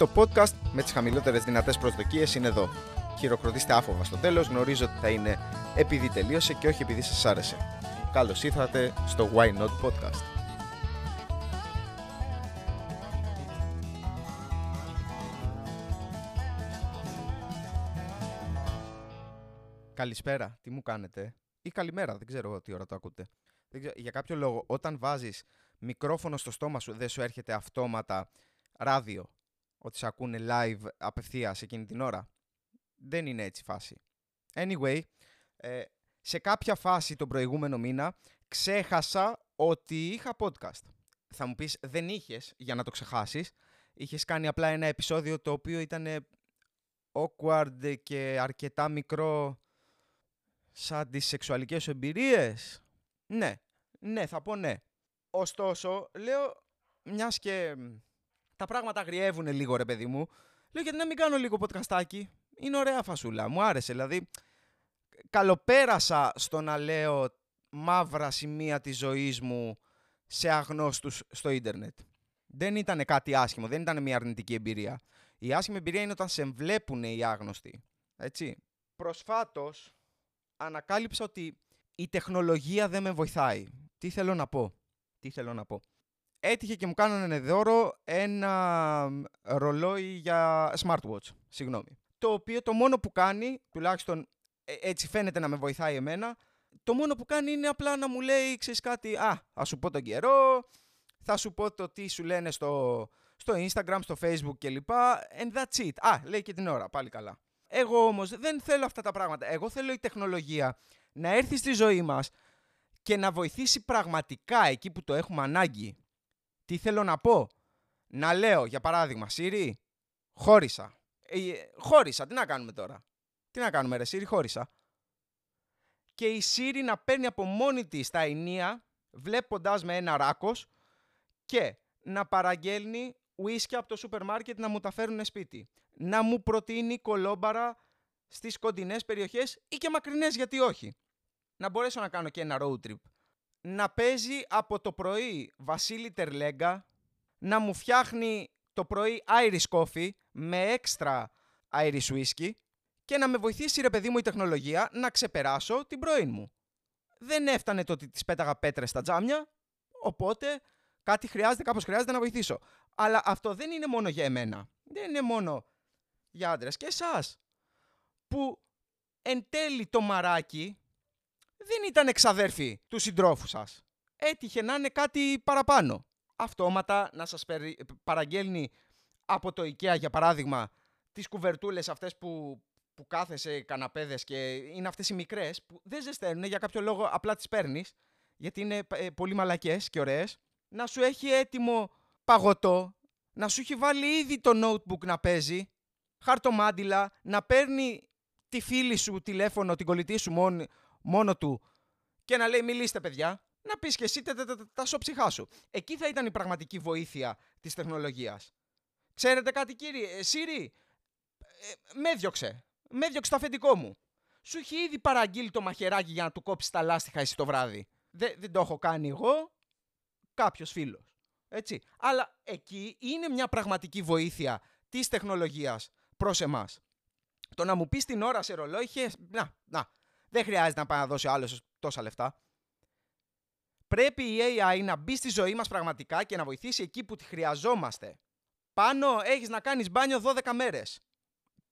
Το podcast με τις χαμηλότερες δυνατές προσδοκίες είναι εδώ. Χειροκροτήστε άφοβα στο τέλος, γνωρίζω ότι θα είναι επειδή τελείωσε και όχι επειδή σας άρεσε. Καλώς ήρθατε στο Why Not Podcast. Καλησπέρα, τι μου κάνετε; Ή καλημέρα, δεν ξέρω τι ώρα το ακούτε. Δεν ξέρω, για κάποιο λόγο, όταν βάζεις μικρόφωνο στο στόμα σου, δεν σου έρχεται αυτόματα ράδιο; Ότι σε ακούνε live απευθείας εκείνη την ώρα. Δεν είναι έτσι η φάση. Anyway, ε, σε κάποια φάση τον προηγούμενο μήνα ξέχασα ότι είχα podcast. Θα μου πεις, δεν είχες για να το ξεχάσεις. Είχες κάνει απλά ένα επεισόδιο το οποίο ήταν awkward και αρκετά μικρό σαν τις σεξουαλικές σου εμπειρίες. Ναι, ναι, θα πω ναι. Ωστόσο, λέω, μιας και τα πράγματα αγριεύουν λίγο ρε παιδί μου, λέω γιατί να μην κάνω λίγο podcastάκι; Είναι ωραία φασούλα, μου άρεσε. Δηλαδή, καλοπέρασα στο να λέω μαύρα σημεία της ζωής μου σε αγνώστους στο ίντερνετ. Δεν ήταν κάτι άσχημο, δεν ήταν μια αρνητική εμπειρία. Η άσχημη εμπειρία είναι όταν σε βλέπουν οι άγνωστοι. Έτσι. Προσφάτως ανακάλυψα ότι η τεχνολογία δεν με βοηθάει. Τι θέλω να πω. Τι θέλω να πω. Έτυχε και μου κάνανε δώρο ένα ρολόι για smartwatch. Συγγνώμη. Το οποίο το μόνο που κάνει, τουλάχιστον ε, έτσι φαίνεται να με βοηθάει εμένα, το μόνο που κάνει είναι απλά να μου λέει, ξέρεις κάτι, α, θα σου πω τον καιρό, θα σου πω το τι σου λένε στο, στο Instagram, στο Facebook κλπ. And that's it. Α, λέει και την ώρα, πάλι καλά. Εγώ όμως δεν θέλω αυτά τα πράγματα. Εγώ θέλω η τεχνολογία να έρθει στη ζωή μας και να βοηθήσει πραγματικά εκεί που το έχουμε ανάγκη. Τι θέλω να πω; Να λέω, για παράδειγμα, Siri, χώρισα. Ε, χώρισα, τι να κάνουμε τώρα; Τι να κάνουμε ρε Siri, χώρισα. Και η Siri να παίρνει από μόνη της τα ενία, βλέποντας με ένα ράκος και να παραγγέλνει ουίσκια από το σούπερ μάρκετ να μου τα φέρουν σπίτι. Να μου προτείνει κολόμπαρα στις κοντινές περιοχές ή και μακρινές γιατί όχι. Να μπορέσω να κάνω και ένα road trip. Να παίζει από το πρωί Βασίλη Τερλέγκα, να μου φτιάχνει το πρωί Irish coffee με έξτρα Irish whisky και να με βοηθήσει ρε παιδί μου η τεχνολογία να ξεπεράσω την πρωί μου. Δεν έφτανε το ότι της πέταγα πέτρες στα τζάμια, οπότε κάτι χρειάζεται, κάπως χρειάζεται να βοηθήσω. Αλλά αυτό δεν είναι μόνο για εμένα. Δεν είναι μόνο για άντρες και εσάς. Που εν τέλει το μαράκι δεν ήταν εξαδέρφη του συντρόφου σας. Έτυχε να είναι κάτι παραπάνω. Αυτόματα να σας παραγγέλνει από το IKEA για παράδειγμα τις κουβερτούλες αυτές που, που κάθεσαι καναπέδες και είναι αυτές οι μικρές που δεν ζεσταίνουν για κάποιο λόγο απλά τις παίρνεις, γιατί είναι ε, πολύ μαλακές και ωραίες να σου έχει έτοιμο παγωτό, να σου έχει βάλει ήδη το notebook να παίζει, χαρτομάντιλα, να παίρνει τη φίλη σου τηλέφωνο, την κολλητή σου μόνο, μόνο του και να λέει μιλήστε παιδιά, να πεις και εσύ τα σοψυχά σου. Εκεί θα ήταν η πραγματική βοήθεια της τεχνολογίας. Ξέρετε κάτι κύριε, Σύρι, ε, με διώξε. Με διώξε το αφεντικό μου. Σου έχει ήδη παραγγείλει το μαχαιράκι για να του κόψει τα λάστιχα εσύ το βράδυ. Δεν, δεν το έχω κάνει εγώ, κάποιο φίλο. Έτσι. Αλλά εκεί είναι μια πραγματική βοήθεια τη τεχνολογία προ εμά. Το να μου πει την ώρα σε ρολόι, να, να, δεν χρειάζεται να πάει να δώσει άλλος τόσα λεφτά. Πρέπει η AI να μπει στη ζωή μας πραγματικά και να βοηθήσει εκεί που τη χρειαζόμαστε. Πάνω έχεις να κάνεις μπάνιο 12 μέρες.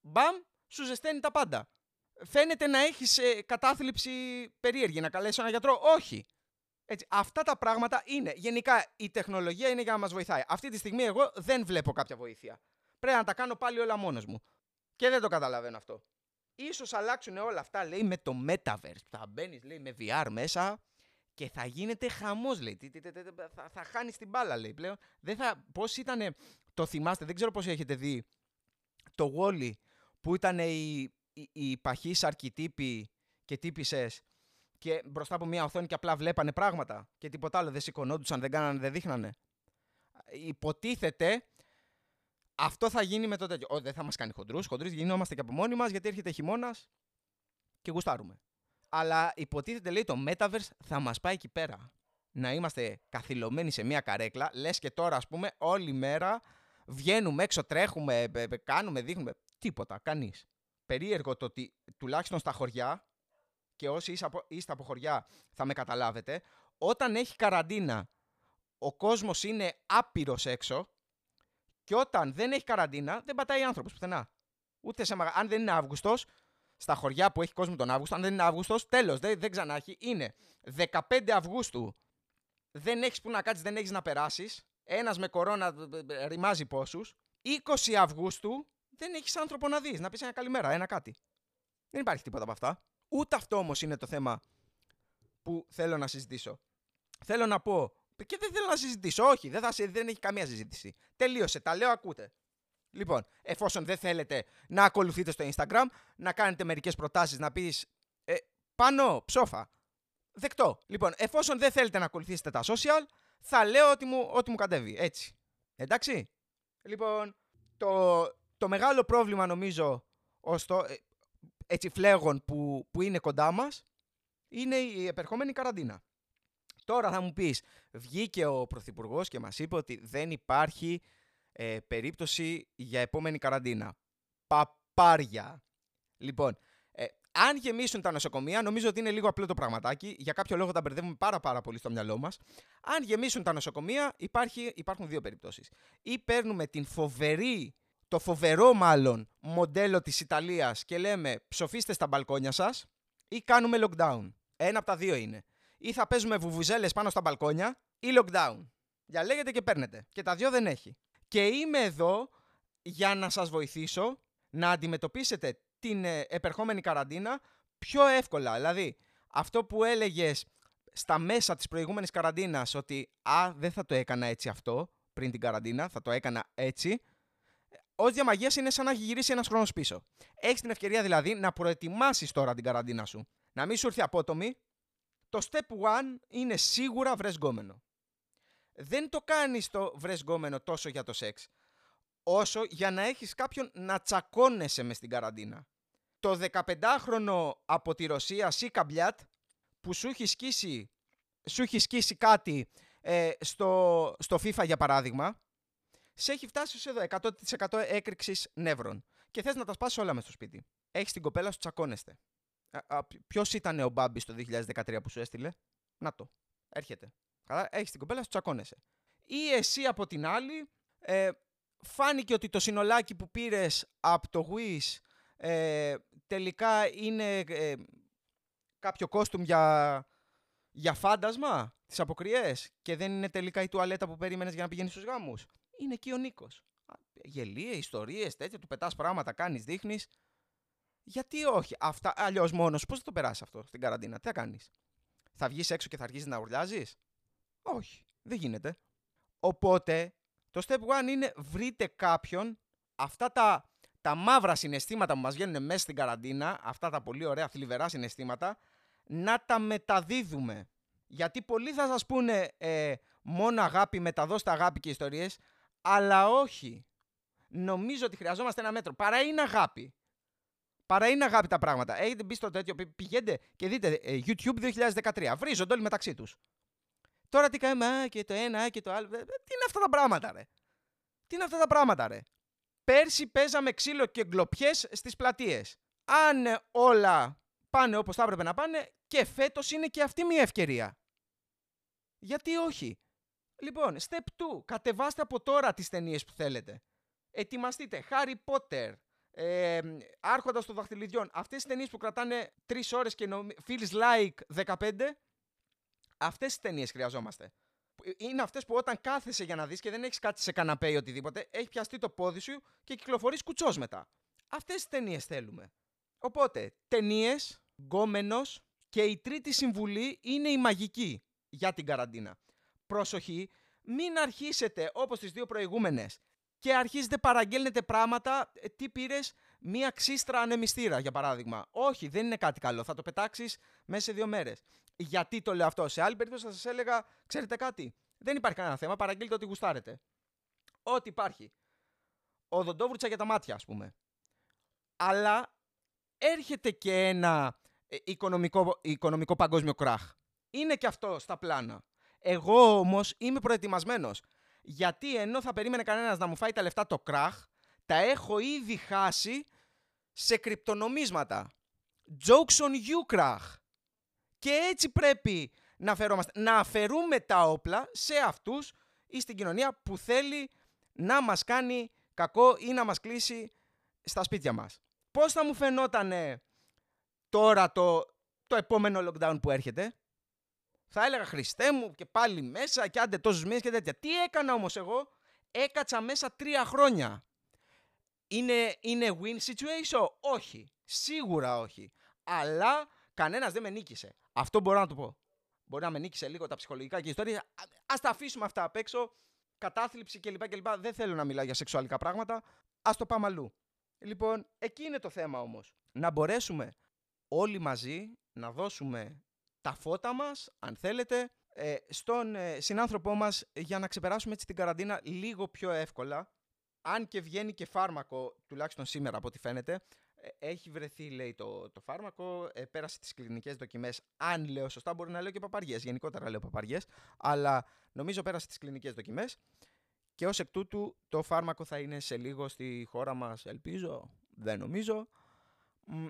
Μπαμ, σου ζεσταίνει τα πάντα. Φαίνεται να έχεις ε, κατάθλιψη περίεργη, να καλέσεις έναν γιατρό. Όχι. Έτσι, αυτά τα πράγματα είναι. Γενικά η τεχνολογία είναι για να μας βοηθάει. Αυτή τη στιγμή εγώ δεν βλέπω κάποια βοήθεια. Πρέπει να τα κάνω πάλι όλα μόνος μου. Και δεν το καταλαβαίνω αυτό. Ίσως αλλάξουν όλα αυτά, λέει, με το Metaverse. Θα μπαίνεις, λέει, με VR μέσα και θα γίνεται χαμός, λέει. Θα, θα χάνεις την μπάλα, λέει, πλέον. Δεν θα... Πώς ήτανε, το θυμάστε, δεν ξέρω πώς έχετε δει, το Wally, που ήταν οι, οι, οι παχείς αρκητύποι και τύπησες και μπροστά από μια οθόνη και απλά βλέπανε πράγματα και τίποτα άλλο, δεν σηκωνόντουσαν, δεν κάνανε, δεν δείχνανε. Υποτίθεται αυτό θα γίνει με το τέτοιο. δεν θα μας κάνει χοντρούς. Χοντρού γινόμαστε και από μόνοι μας γιατί έρχεται χειμώνας και γουστάρουμε. Αλλά υποτίθεται λέει το Metaverse θα μας πάει εκεί πέρα. Να είμαστε καθυλωμένοι σε μια καρέκλα, λες και τώρα ας πούμε όλη μέρα βγαίνουμε έξω, τρέχουμε, ε, ε, κάνουμε, δείχνουμε. Τίποτα, κανείς. Περίεργο το ότι τουλάχιστον στα χωριά, και όσοι είστε από χωριά θα με καταλάβετε, όταν έχει καραντίνα, ο κόσμος είναι άπειρος έξω και όταν δεν έχει καραντίνα, δεν πατάει άνθρωπος πουθενά. Ούτε σε Αν δεν είναι Αύγουστος, στα χωριά που έχει κόσμο τον Αύγουστο, αν δεν είναι Αύγουστος, τέλος, δεν, δεν ξανά έχει. Είναι 15 Αυγούστου, δεν έχεις που να κάτσεις, δεν έχεις να περάσεις. Ένας με κορώνα ρημάζει πόσους. 20 Αυγούστου, δεν έχεις άνθρωπο να δεις, να πεις ένα καλημέρα, ένα κάτι. Δεν υπάρχει τίποτα από αυτά. Ούτε αυτό όμως είναι το θέμα που θέλω να συζητήσω. Θέλω να πω. Και δεν θέλω να συζητήσω. Όχι, δεν, θα, δεν έχει καμία συζήτηση. Τελείωσε. Τα λέω, ακούτε. Λοιπόν, εφόσον δεν θέλετε να ακολουθείτε στο Instagram, να κάνετε μερικές προτάσεις, να πεις ε, πάνω, ψόφα. Δεκτό. Λοιπόν, εφόσον δεν θέλετε να ακολουθήσετε τα social, θα λέω ότι μου, ότι μου κατέβει. Έτσι. Εντάξει. Λοιπόν, το, το μεγάλο πρόβλημα νομίζω ως το, ε, έτσι φλέγον που, που είναι κοντά μας είναι η επερχόμενη καραντίνα. Τώρα θα μου πεις, βγήκε ο Πρωθυπουργός και μας είπε ότι δεν υπάρχει ε, περίπτωση για επόμενη καραντίνα. Παπάρια. Λοιπόν, ε, αν γεμίσουν τα νοσοκομεία, νομίζω ότι είναι λίγο απλό το πραγματάκι. Για κάποιο λόγο τα μπερδεύουμε πάρα, πάρα πολύ στο μυαλό μας. Αν γεμίσουν τα νοσοκομεία, υπάρχει, υπάρχουν δύο περιπτώσεις. Ή παίρνουμε την φοβερή, το φοβερό μάλλον μοντέλο της Ιταλίας και λέμε ψοφίστε στα μπαλκόνια σας ή κάνουμε lockdown. Ένα από τα δύο είναι. Ή θα παίζουμε βουβουζέλες πάνω στα μπαλκόνια ή lockdown. Διαλέγετε και παίρνετε. Και τα δύο δεν έχει. Και είμαι εδώ για να σας βοηθήσω να αντιμετωπίσετε την ε, επερχόμενη καραντίνα πιο εύκολα. Δηλαδή, αυτό που έλεγες στα μέσα της προηγούμενης καραντίνας ότι «Α, δεν θα το έκανα έτσι αυτό πριν την καραντίνα, θα το έκανα έτσι», Ω διαμαγείας είναι σαν να έχει γυρίσει ένας χρόνος πίσω. Έχεις την ευκαιρία δηλαδή να προετοιμάσεις τώρα την καραντίνα σου να μην σου έρθει απότομη, το step one είναι σίγουρα βρες γκόμενο. Δεν το κάνεις το βρες γκόμενο τόσο για το σεξ, όσο για να έχεις κάποιον να τσακώνεσαι μες στην καραντίνα. Το 15χρονο από τη Ρωσία Σίκα Μπλιάτ που σου έχει σκίσει, σου έχει σκίσει κάτι ε, στο, στο FIFA για παράδειγμα, σε έχει φτάσει σε εδώ 100% έκρηξης νεύρων και θες να τα σπάσεις όλα μες στο σπίτι. Έχεις την κοπέλα σου τσακώνεστε. Ποιος ήταν ο Μπάμπης το 2013 που σου έστειλε; Να το. Έρχεται. Καλά, έχεις την κοπέλα, σου τσακώνεσαι. Ή εσύ από την άλλη, ε, φάνηκε ότι το συνολάκι που πήρες από το Wish ε, τελικά είναι ε, κάποιο κόστουμ για, για φάντασμα τις αποκριές; Και δεν είναι τελικά η τουαλέτα που περίμενες για να πηγαίνεις στους γάμους; Είναι εκεί ο Νίκος. Γελίες, ιστορίες, τέτοια, του πετάς πράγματα, κάνεις, δείχνεις. Γιατί όχι. Αυτά, αλλιώς μόνος πώς θα το περάσεις αυτό στην καραντίνα, τι θα κάνεις; Θα βγεις έξω και θα αρχίσεις να ουρλιάζεις; Όχι. Δεν γίνεται. Οπότε το step one είναι βρείτε κάποιον αυτά τα, τα μαύρα συναισθήματα που μας βγαίνουν μέσα στην καραντίνα, αυτά τα πολύ ωραία θλιβερά συναισθήματα, να τα μεταδίδουμε. Γιατί πολλοί θα σας πούνε ε, μόνο αγάπη, μεταδώστε αγάπη και ιστορίες, αλλά όχι. Νομίζω ότι χρειαζόμαστε ένα μέτρο. Παρά είναι αγάπη παρά είναι αγάπη τα πράγματα. Έχετε μπει στο τέτοιο, πηγαίνετε και δείτε ε, YouTube 2013. Βρίζονται όλοι μεταξύ τους. Τώρα τι κάνουμε, και το ένα και το άλλο. Ε, τι είναι αυτά τα πράγματα, ρε; Τι είναι αυτά τα πράγματα, ρε; Πέρσι παίζαμε ξύλο και γκλοπιές στις πλατείες. Αν όλα πάνε όπως θα έπρεπε να πάνε, και φέτος είναι και αυτή μια ευκαιρία. Γιατί όχι; Λοιπόν, step 2. Κατεβάστε από τώρα τις ταινίες που θέλετε. Ετοιμαστείτε. Harry Potter, ε, Άρχοντας των Δαχτυλιδιών. Αυτές τι ταινίες που κρατάνε 3 ώρες και νομ... feels like 15, αυτές τις ταινίες χρειαζόμαστε. Είναι αυτές που όταν κάθεσαι για να δεις και δεν έχεις κάτι σε καναπέ ή οτιδήποτε, έχει πιαστεί το πόδι σου και κυκλοφορείς κουτσός μετά. Αυτές τις ταινίες θέλουμε. Οπότε, ταινίες, γκόμενος και η τρίτη συμβουλή είναι η μαγική για την καραντίνα. Προσοχή, μην αρχίσετε όπως τις δύο προηγούμενες και αρχίζετε παραγγέλνετε πράγματα. Ε, τι πήρες, μία ξύστρα ανεμιστήρα για παράδειγμα. Όχι, δεν είναι κάτι καλό. Θα το πετάξεις μέσα σε δύο μέρες. Γιατί το λέω αυτό; Σε άλλη περίπτωση θα σας έλεγα, ξέρετε κάτι; Δεν υπάρχει κανένα θέμα. Παραγγείλτε ό,τι γουστάρετε. Ό,τι υπάρχει. Οδοντόβρουτσα για τα μάτια, ας πούμε. Αλλά έρχεται και ένα ε, οικονομικό, οικονομικό παγκόσμιο κράχ. Είναι και αυτό στα πλάνα. Εγώ όμως είμαι προετοιμασμένος Γιατί ενώ θα περίμενε κανένας να μου φάει τα λεφτά το κράχ, τα έχω ήδη χάσει σε κρυπτονομίσματα. Jokes on you, κράχ. Και έτσι πρέπει να φερόμαστε. Να αφαιρούμε τα όπλα σε αυτούς ή στην κοινωνία που θέλει να μας κάνει κακό ή να μας κλείσει στα σπίτια μας. Πώς θα μου φαινότανε τώρα το, το επόμενο lockdown που έρχεται; Θα έλεγα Χριστέ μου και πάλι μέσα και άντε τόσους μήνες και τέτοια. Τι έκανα όμως εγώ; Έκατσα μέσα τρία χρόνια. Είναι, είναι win situation; Όχι. Σίγουρα όχι. Αλλά κανένας δεν με νίκησε. Αυτό μπορώ να το πω. Μπορεί να με νίκησε λίγο τα ψυχολογικά και η ιστορία. Α τα αφήσουμε αυτά απ' έξω. Κατάθλιψη κλπ. κλπ. Δεν θέλω να μιλάω για σεξουαλικά πράγματα. Α το πάμε αλλού. Λοιπόν, εκεί είναι το θέμα όμως. Να μπορέσουμε όλοι μαζί να δώσουμε τα φώτα μας, αν θέλετε, ε, στον ε, συνάνθρωπό μας για να ξεπεράσουμε έτσι την καραντίνα λίγο πιο εύκολα. Αν και βγαίνει και φάρμακο, τουλάχιστον σήμερα από ό,τι φαίνεται, ε, έχει βρεθεί, λέει, το, το φάρμακο, ε, πέρασε τις κλινικές δοκιμές. Αν λέω σωστά, μπορεί να λέω και παπαριές, γενικότερα λέω παπαριές, αλλά νομίζω πέρασε τις κλινικές δοκιμές και ως εκ τούτου το φάρμακο θα είναι σε λίγο στη χώρα μας, ελπίζω, δεν νομίζω.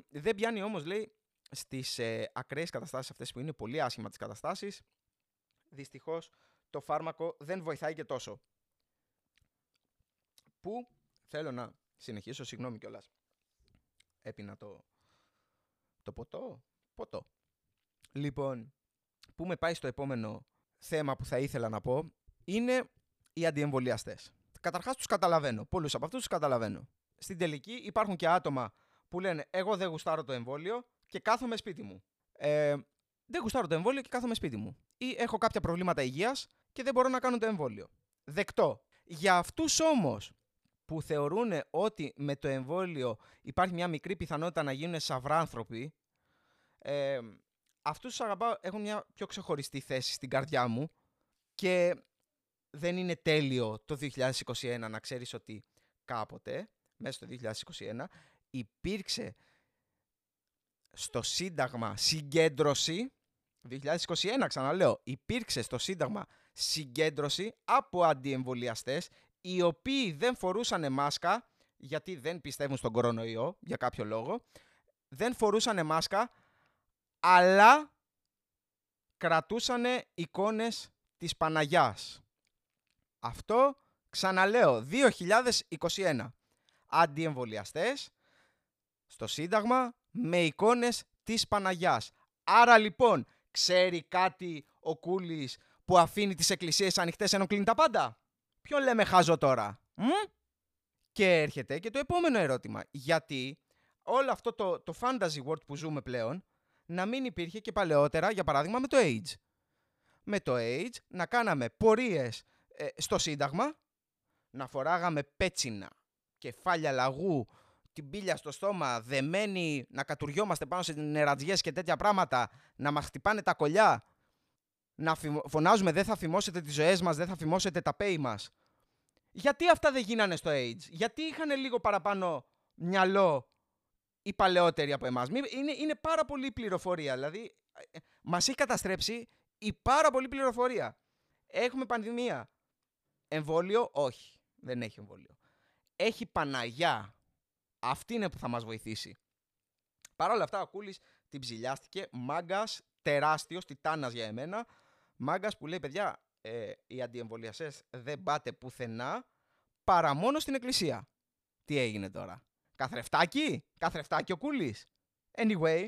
Δεν πιάνει όμως, λέει, στις ε, ακραίες καταστάσεις αυτές που είναι πολύ άσχημα τις καταστάσεις, δυστυχώς το φάρμακο δεν βοηθάει και τόσο. Που θέλω να συνεχίσω, συγγνώμη κιόλας έπινα το, το ποτό. Ποτό. Λοιπόν, που με πάει στο επόμενο θέμα που θα ήθελα να πω είναι οι αντιεμβολιαστές. Καταρχάς τους καταλαβαίνω. Πολλούς από αυτούς τους καταλαβαίνω. Στην τελική υπάρχουν και άτομα που λένε εγώ δεν γουστάρω το εμβόλιο και κάθομαι σπίτι μου. Ε, δεν γουστάρω το εμβόλιο και κάθομαι σπίτι μου. Ή έχω κάποια προβλήματα υγείας και δεν μπορώ να κάνω το εμβόλιο. Δεκτό. Για αυτούς όμως που θεωρούν ότι με το εμβόλιο υπάρχει μια μικρή πιθανότητα να γίνουν σαυράνθρωποι, ε, αυτούς τους αγαπάω, έχουν μια πιο ξεχωριστή θέση στην καρδιά μου και δεν είναι τέλειο το 2021 να ξέρεις ότι κάποτε, μέσα στο 2021, υπήρξε στο Σύνταγμα συγκέντρωση, 2021 ξαναλέω, υπήρξε στο Σύνταγμα συγκέντρωση από αντιεμβολιαστές οι οποίοι δεν φορούσαν μάσκα, γιατί δεν πιστεύουν στον κορονοϊό, για κάποιο λόγο, δεν φορούσαν μάσκα, αλλά κρατούσαν εικόνες της Παναγιάς. Αυτό, ξαναλέω, 2021. Αντιεμβολιαστές στο Σύνταγμα με εικόνες της Παναγιάς. Άρα λοιπόν, ξέρει κάτι ο Κούλης που αφήνει τις εκκλησίες ανοιχτές ενώ κλείνει τα πάντα; Ποιον λέμε χάζω τώρα. Μ; Και έρχεται και το επόμενο ερώτημα. Γιατί όλο αυτό το, το fantasy world που ζούμε πλέον να μην υπήρχε και παλαιότερα, για παράδειγμα, με το age. Με το age να κάναμε πορείες ε, στο Σύνταγμα, να φοράγαμε πέτσινα, κεφάλια λαγού, την πύλια στο στόμα, δεμένοι, να κατουριόμαστε πάνω σε νερατζιές και τέτοια πράγματα, να μας χτυπάνε τα κολλιά, να φωνάζουμε δεν θα θυμώσετε τις ζωές μας, δεν θα θυμώσετε τα πέη μας. Γιατί αυτά δεν γίνανε στο Age, γιατί είχαν λίγο παραπάνω μυαλό οι παλαιότεροι από εμάς; Είναι, είναι πάρα πολύ πληροφορία, δηλαδή ε, μας έχει καταστρέψει η πάρα πολύ πληροφορία. Έχουμε πανδημία. Εμβόλιο, όχι. Δεν έχει εμβόλιο. Έχει Παναγιά. Αυτή είναι που θα μας βοηθήσει. Παρ' όλα αυτά ο Κούλης την ψηλιάστηκε. Μάγκας, τεράστιος, τιτάνας για εμένα. Μάγκας που λέει, παιδιά, ε, οι αντιεμβολιαστέ δεν πάτε πουθενά παρά μόνο στην εκκλησία. Τι έγινε τώρα; Καθρεφτάκι, καθρεφτάκι ο κούλης; Anyway,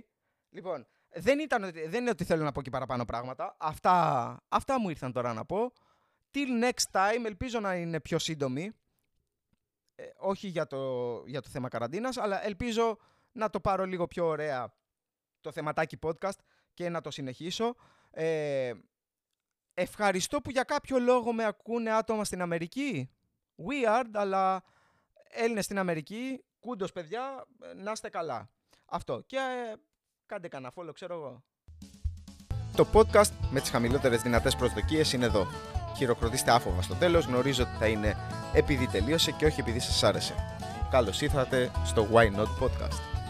λοιπόν, δεν, ήταν, δεν είναι ότι θέλω να πω και παραπάνω πράγματα. Αυτά, αυτά μου ήρθαν τώρα να πω. Till next time, ελπίζω να είναι πιο σύντομη. Ε, όχι για το, για το θέμα καραντίνας, αλλά ελπίζω να το πάρω λίγο πιο ωραία το θεματάκι podcast και να το συνεχίσω. Ε, Ευχαριστώ που για κάποιο λόγο με ακούνε άτομα στην Αμερική. Weird, αλλά Έλληνες στην Αμερική, κούντος παιδιά, να είστε καλά. Αυτό. Και ε, κάντε κανένα follow, ξέρω εγώ. Το podcast με τις χαμηλότερες δυνατές προσδοκίες είναι εδώ. Χειροκροτήστε άφοβα στο τέλος, γνωρίζω ότι θα είναι επειδή τελείωσε και όχι επειδή σας άρεσε. Καλώς ήρθατε στο Why Not Podcast.